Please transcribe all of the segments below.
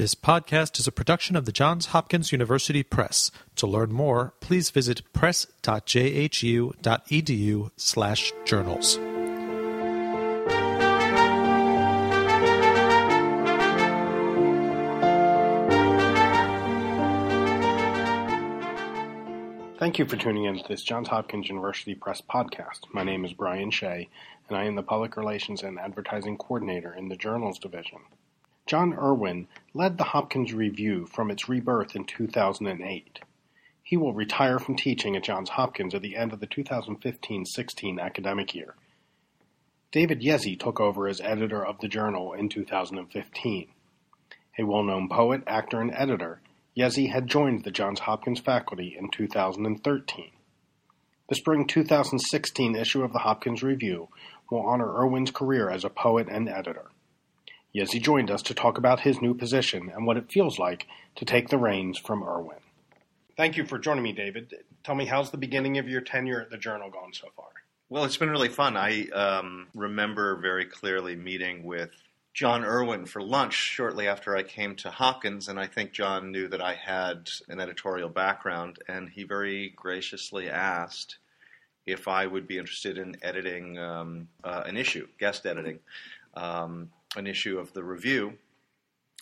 This podcast is a production of the Johns Hopkins University Press. To learn more, please visit press.jhu.edu slash journals. Thank you for tuning in to this Johns Hopkins University Press podcast. My name is Brian Shea, and I am the Public Relations and Advertising Coordinator in the Journals Division. John Irwin led the Hopkins Review from its rebirth in 2008. He will retire from teaching at Johns Hopkins at the end of the 2015-16 academic year. David Yezzi took over as editor of the journal in 2015. A well-known poet, actor, and editor, Yezzi had joined the Johns Hopkins faculty in 2013. The spring 2016 issue of the Hopkins Review will honor Irwin's career as a poet and editor. Yezzi joined us to talk about his new position and what it feels like to take the reins from Irwin. Thank you for joining me, David. Tell me, how's the beginning of your tenure at the Journal gone so far? Well, it's been really fun. I um, remember very clearly meeting with John Irwin for lunch shortly after I came to Hopkins, and I think John knew that I had an editorial background, and he very graciously asked if I would be interested in editing um, uh, an issue, guest editing. Um, an issue of the review.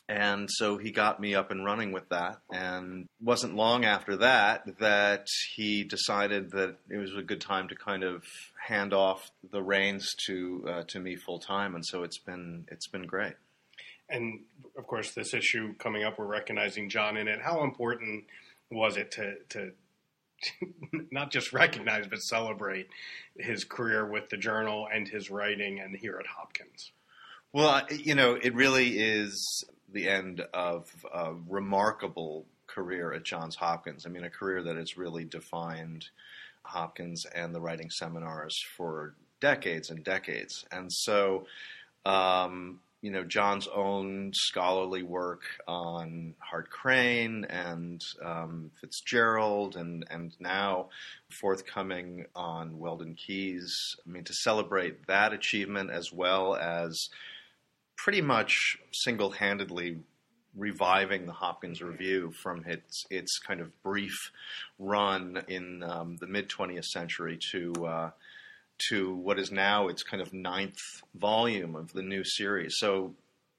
And so he got me up and running with that. And wasn't long after that that he decided that it was a good time to kind of hand off the reins to uh, to me full time. And so it's been it's been great. And of course, this issue coming up, we're recognizing John in it. How important was it to to not just recognize but celebrate his career with the journal and his writing and here at Hopkins? Well, you know, it really is the end of a remarkable career at Johns Hopkins. I mean, a career that has really defined Hopkins and the writing seminars for decades and decades. And so, um, you know, John's own scholarly work on Hart Crane and um, Fitzgerald, and and now forthcoming on Weldon Kees. I mean, to celebrate that achievement as well as pretty much single handedly reviving the Hopkins Review from its its kind of brief run in um, the mid 20th century to uh, to what is now its kind of ninth volume of the new series. So,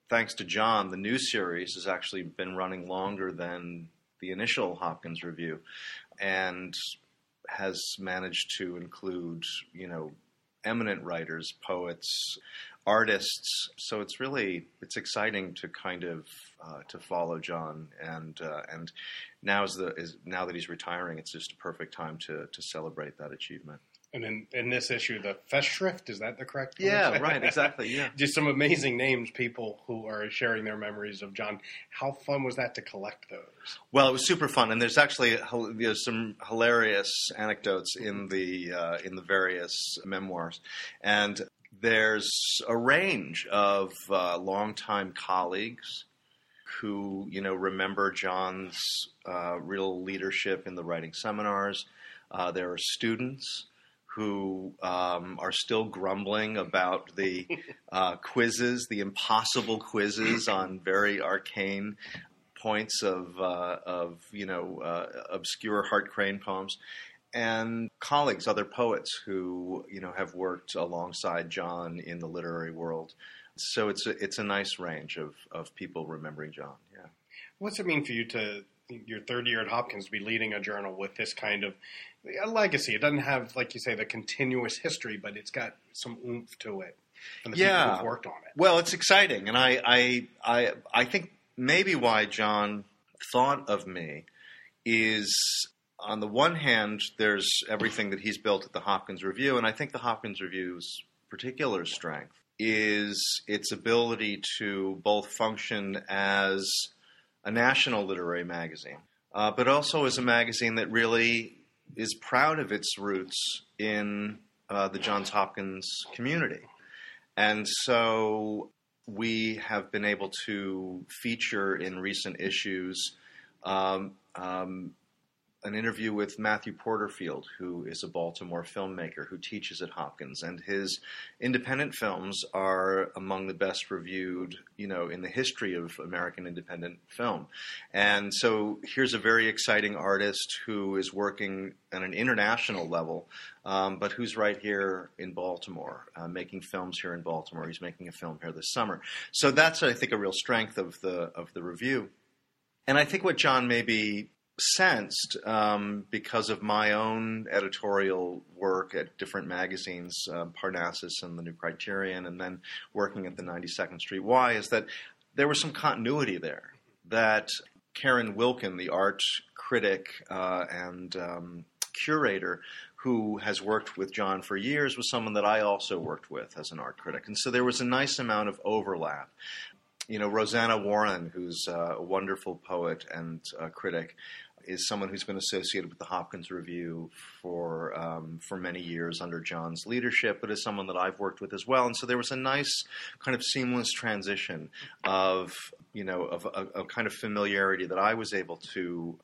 thanks to John, the new series has actually been running longer than the initial Hopkins Review, and has managed to include you know eminent writers, poets, artists. So it's really it's exciting to kind of uh, to follow John, and uh, and now is the is now that he's retiring, it's just a perfect time to to celebrate that achievement. And in, in this issue, the Festschrift, is that the correct Yeah, right, exactly, yeah. Just some amazing names, people who are sharing their memories of John. How fun was that to collect those? Well, it was super fun, and there's actually there's some hilarious anecdotes in the uh, in the various memoirs, and there's a range of uh, longtime colleagues who you know remember John's uh, real leadership in the writing seminars. Uh, there are students who um, are still grumbling about the uh, quizzes, the impossible quizzes on very arcane points of uh, of you know uh, obscure Hart Crane poems and colleagues, other poets who you know have worked alongside John in the literary world. So it's a, it's a nice range of, of people remembering John. Yeah. What's it mean for you to your third year at Hopkins to be leading a journal with this kind of a legacy? It doesn't have, like you say, the continuous history, but it's got some oomph to it. And the yeah. people who've worked on it. Well, it's exciting, and I I I, I think maybe why John thought of me is on the one hand, there's everything that he's built at the Hopkins Review, and I think the Hopkins Review's particular strength is its ability to both function as a national literary magazine, uh, but also as a magazine that really is proud of its roots in uh, the Johns Hopkins community. And so we have been able to feature in recent issues um, um, an interview with Matthew Porterfield, who is a Baltimore filmmaker who teaches at Hopkins, and his independent films are among the best reviewed, you know, in the history of American independent film. And so here's a very exciting artist who is working at an international level, um, but who's right here in Baltimore, uh, making films here in Baltimore. He's making a film here this summer. So that's, I think, a real strength of the of the review. And I think what John maybe sensed um, because of my own editorial work at different magazines, uh, Parnassus and the New Criterion, and then working at the 92nd Street Y, is that there was some continuity there. That Karen Wilkin, the art critic uh, and um, curator, who has worked with John for years, was someone that I also worked with as an art critic. And so there was a nice amount of overlap you know, Rosanna Warren, who's uh, a wonderful poet and uh, critic, is someone who's been associated with the Hopkins Review for um, for many years under John's leadership, but is someone that I've worked with as well. And so there was a nice kind of seamless transition of you know of a, a kind of familiarity that I was able to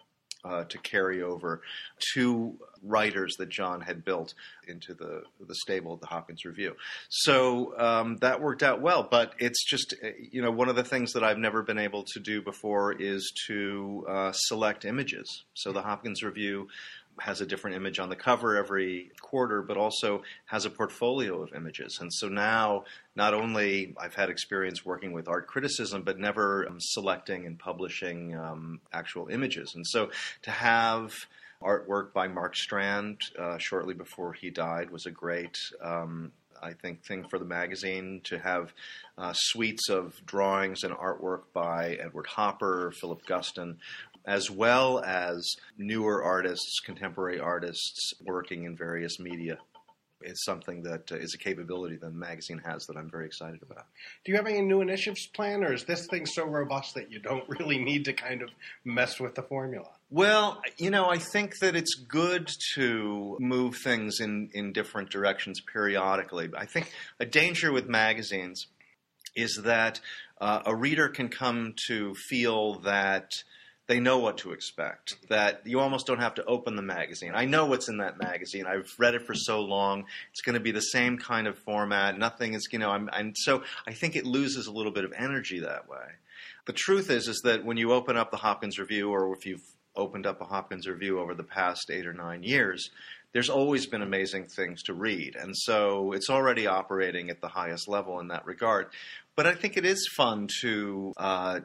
uh, to carry over to writers that John had built into the the stable of the Hopkins Review. So um, that worked out well. But it's just uh, you know one of the things that I've never been able to do before is to uh, select images. So the Hopkins Review has a different image on the cover every quarter, but also has a portfolio of images. And so now, not only I've had experience working with art criticism, but never um, selecting and publishing um, actual images. And so to have artwork by Mark Strand uh, shortly before he died was a great. Um, I think thing for the magazine to have uh, suites of drawings and artwork by Edward Hopper, Philip Guston, as well as newer artists, contemporary artists working in various media. It's something that uh, is a capability that the magazine has that I'm very excited about. Do you have any new initiatives planned, or is this thing so robust that you don't really need to kind of mess with the formula? Well, you know, I think that it's good to move things in, in different directions periodically. I think a danger with magazines is that uh, a reader can come to feel that they know what to expect. That you almost don't have to open the magazine. I know what's in that magazine. I've read it for so long. It's going to be the same kind of format. Nothing is, you know, I'm, so I think it loses a little bit of energy that way. The truth is, is that when you open up the Hopkins Review, or if you've opened up a Hopkins Review over the past eight or nine years, there's always been amazing things to read. And so it's already operating at the highest level in that regard. But I think it is fun to uh,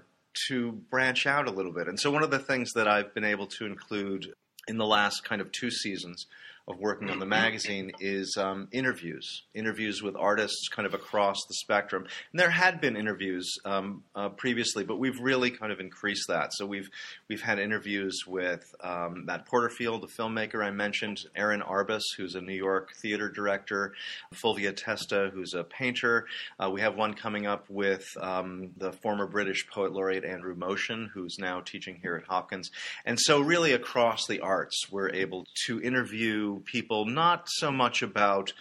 to branch out a little bit. And so one of the things that I've been able to include in the last kind of two seasons of working on the magazine is um, interviews, interviews with artists kind of across the spectrum. And there had been interviews um, uh, previously, but we've really kind of increased that. So we've we've had interviews with um, Matt Porterfield, the filmmaker I mentioned, Arin Arbus, who's a New York theater director, Fulvia Testa, who's a painter. Uh, we have one coming up with um, the former British poet laureate Andrew Motion, who's now teaching here at Hopkins. And so really across the arts, we're able to interview people not so much about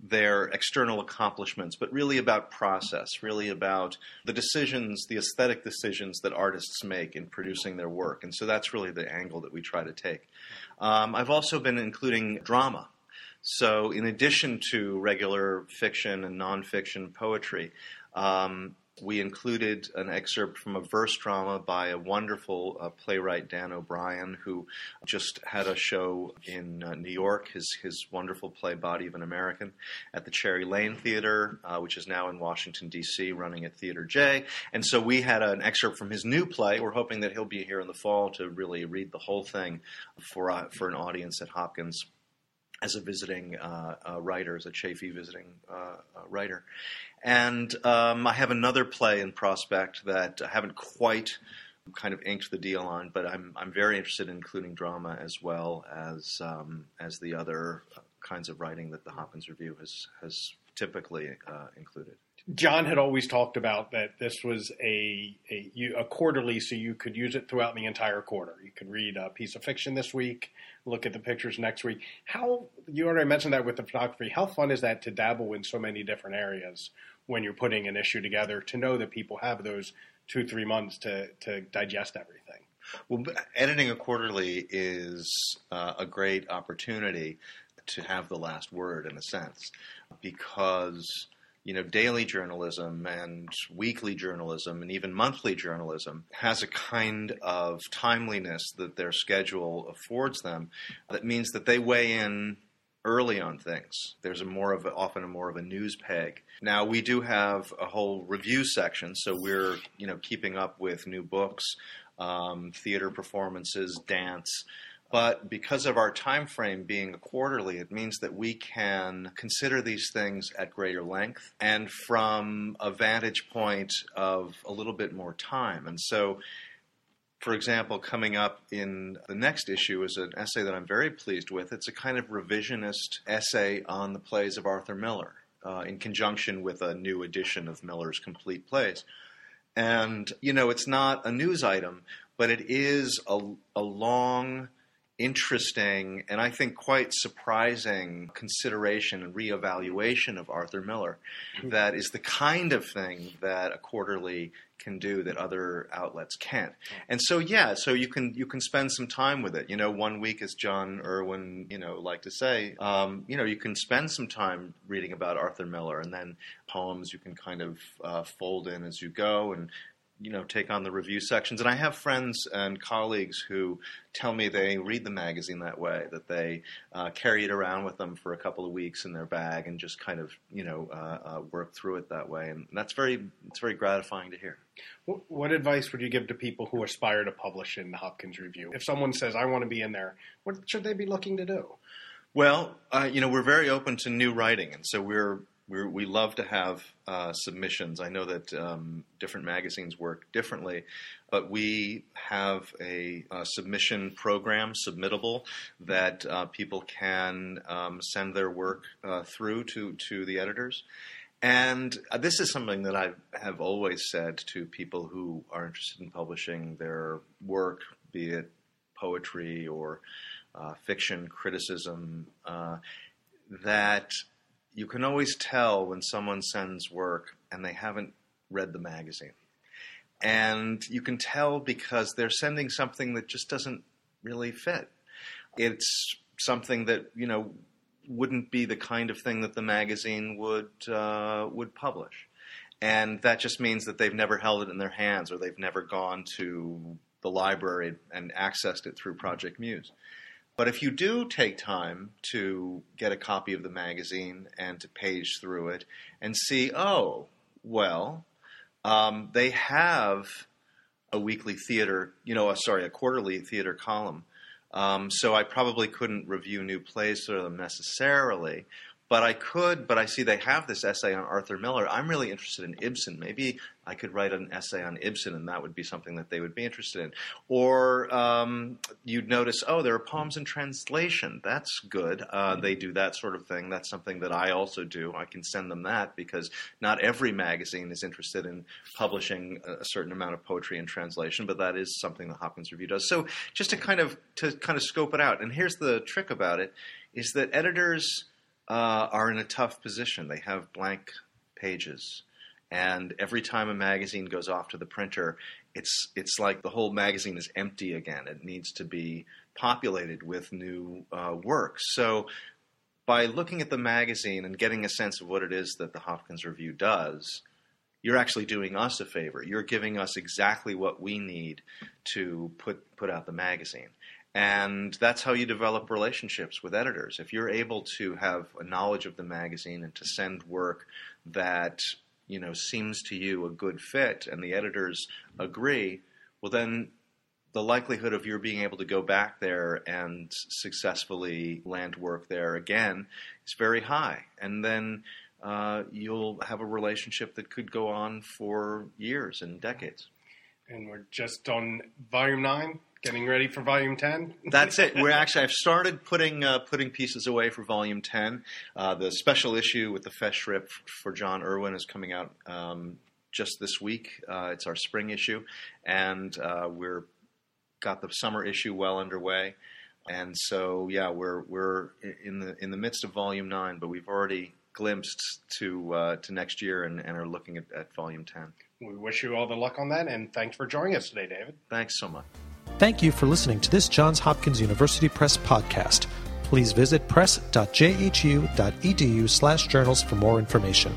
their external accomplishments, but really about process, really about the decisions, the aesthetic decisions that artists make in producing their work. And so that's really the angle that we try to take. Um, I've also been including drama. So, in addition to regular fiction and nonfiction poetry, um, we included an excerpt from a verse drama by a wonderful uh, playwright, Dan O'Brien, who just had a show in uh, New York, his, his wonderful play, Body of an American, at the Cherry Lane Theater, uh, which is now in Washington, D.C., running at Theater J. And so we had an excerpt from his new play. We're hoping that he'll be here in the fall to really read the whole thing for, uh, for an audience at Hopkins as a visiting uh, uh, writer, as a Chafee visiting uh, uh, writer. And um, I have another play in prospect that I haven't quite kind of inked the deal on, but I'm I'm very interested in including drama as well as um, as the other kinds of writing that the Hopkins Review has has typically uh, included. John had always talked about that this was a, a, a quarterly, so you could use it throughout the entire quarter. You could read a piece of fiction this week, look at the pictures next week. How you already mentioned that with the photography. How fun is that to dabble in so many different areas when you're putting an issue together? To know that people have those two three months to to digest everything. Well, editing a quarterly is uh, a great opportunity to have the last word in a sense because you know daily journalism and weekly journalism and even monthly journalism has a kind of timeliness that their schedule affords them that means that they weigh in early on things. There's a more of a, often a more of a news peg. Now we do have a whole review section, so we're you know keeping up with new books, um, theater performances, dance. But because of our time frame being a quarterly, it means that we can consider these things at greater length and from a vantage point of a little bit more time. And so for example, coming up in the next issue is an essay that I'm very pleased with. It's a kind of revisionist essay on the plays of Arthur Miller uh, in conjunction with a new edition of Miller's complete plays. And, you know, it's not a news item, but it is a, a long, interesting, and I think quite surprising consideration and reevaluation of Arthur Miller mm-hmm. that is the kind of thing that a quarterly can do that other outlets can't. And so yeah, so you can you can spend some time with it. You know, one week, as John Irwin, you know, like to say, um, you know, you can spend some time reading about Arthur Miller, and then poems you can kind of uh, fold in as you go, and you know take on the review sections. And i have friends and colleagues who tell me they read the magazine that way that they uh, carry it around with them for a couple of weeks in their bag and just kind of you know uh, uh, work through it that way. And that's very it's very gratifying to hear. What advice would you give to people who aspire to publish in the hopkins review? If someone says i want to be in there what should they be looking to do? Well, uh, you know, we're very open to new writing, and so we're we we love to have uh, submissions. I know that um, different magazines work differently, but we have a, a submission program, Submittable, that uh, people can um, send their work uh, through to, to the editors. And uh, this is something that I have always said to people who are interested in publishing their work, be it poetry or uh, fiction, criticism, uh, that you can always tell when someone sends work and they haven't read the magazine. And you can tell because they're sending something that just doesn't really fit. It's something that, you know, wouldn't be the kind of thing that the magazine would uh, would publish. And that just means that they've never held it in their hands or they've never gone to the library and accessed it through Project Muse. But if you do take time to get a copy of the magazine and to page through it and see, oh, well, um, they have a weekly theater, you know, uh, sorry, a quarterly theater column. Um, so I probably couldn't review new plays for them necessarily, but I could, but I see they have this essay on Arthur Miller. I'm really interested in Ibsen. Maybe I could write an essay on Ibsen, and that would be something that they would be interested in. Or um, you'd notice, oh, there are poems in translation. That's good. Uh, they do that sort of thing. That's something that I also do. I can send them that because not every magazine is interested in publishing a certain amount of poetry in translation, but that is something the Hopkins Review does. So just to kind of to kind of scope it out. And here's the trick about it: is that editors uh, are in a tough position. They have blank pages. And every time a magazine goes off to the printer, it's it's like the whole magazine is empty again. It needs to be populated with new uh, work. So, by looking at the magazine and getting a sense of what it is that the Hopkins Review does, you're actually doing us a favor. You're giving us exactly what we need to put put out the magazine. And that's how you develop relationships with editors. If you're able to have a knowledge of the magazine and to send work that you know seems to you a good fit, and the editors agree, well then the likelihood of your being able to go back there and successfully land work there again is very high. And then uh, you'll have a relationship that could go on for years and decades. And we're just on volume nine. Getting ready for volume ten. That's it. We're actually I've started putting uh, putting pieces away for volume ten. Uh, the special issue with the Festschrift for John Irwin is coming out um, just this week. Uh, it's our spring issue, and uh, we're got the summer issue well underway. And so, yeah, we're we're in the in the midst of volume nine, but we've already glimpsed to uh, to next year and, and are looking at, at volume ten. We wish you all the luck on that, and thanks for joining us today, David. Thanks so much. Thank you for listening to this Johns Hopkins University Press podcast. Please visit press.jhu.edu slash journals for more information.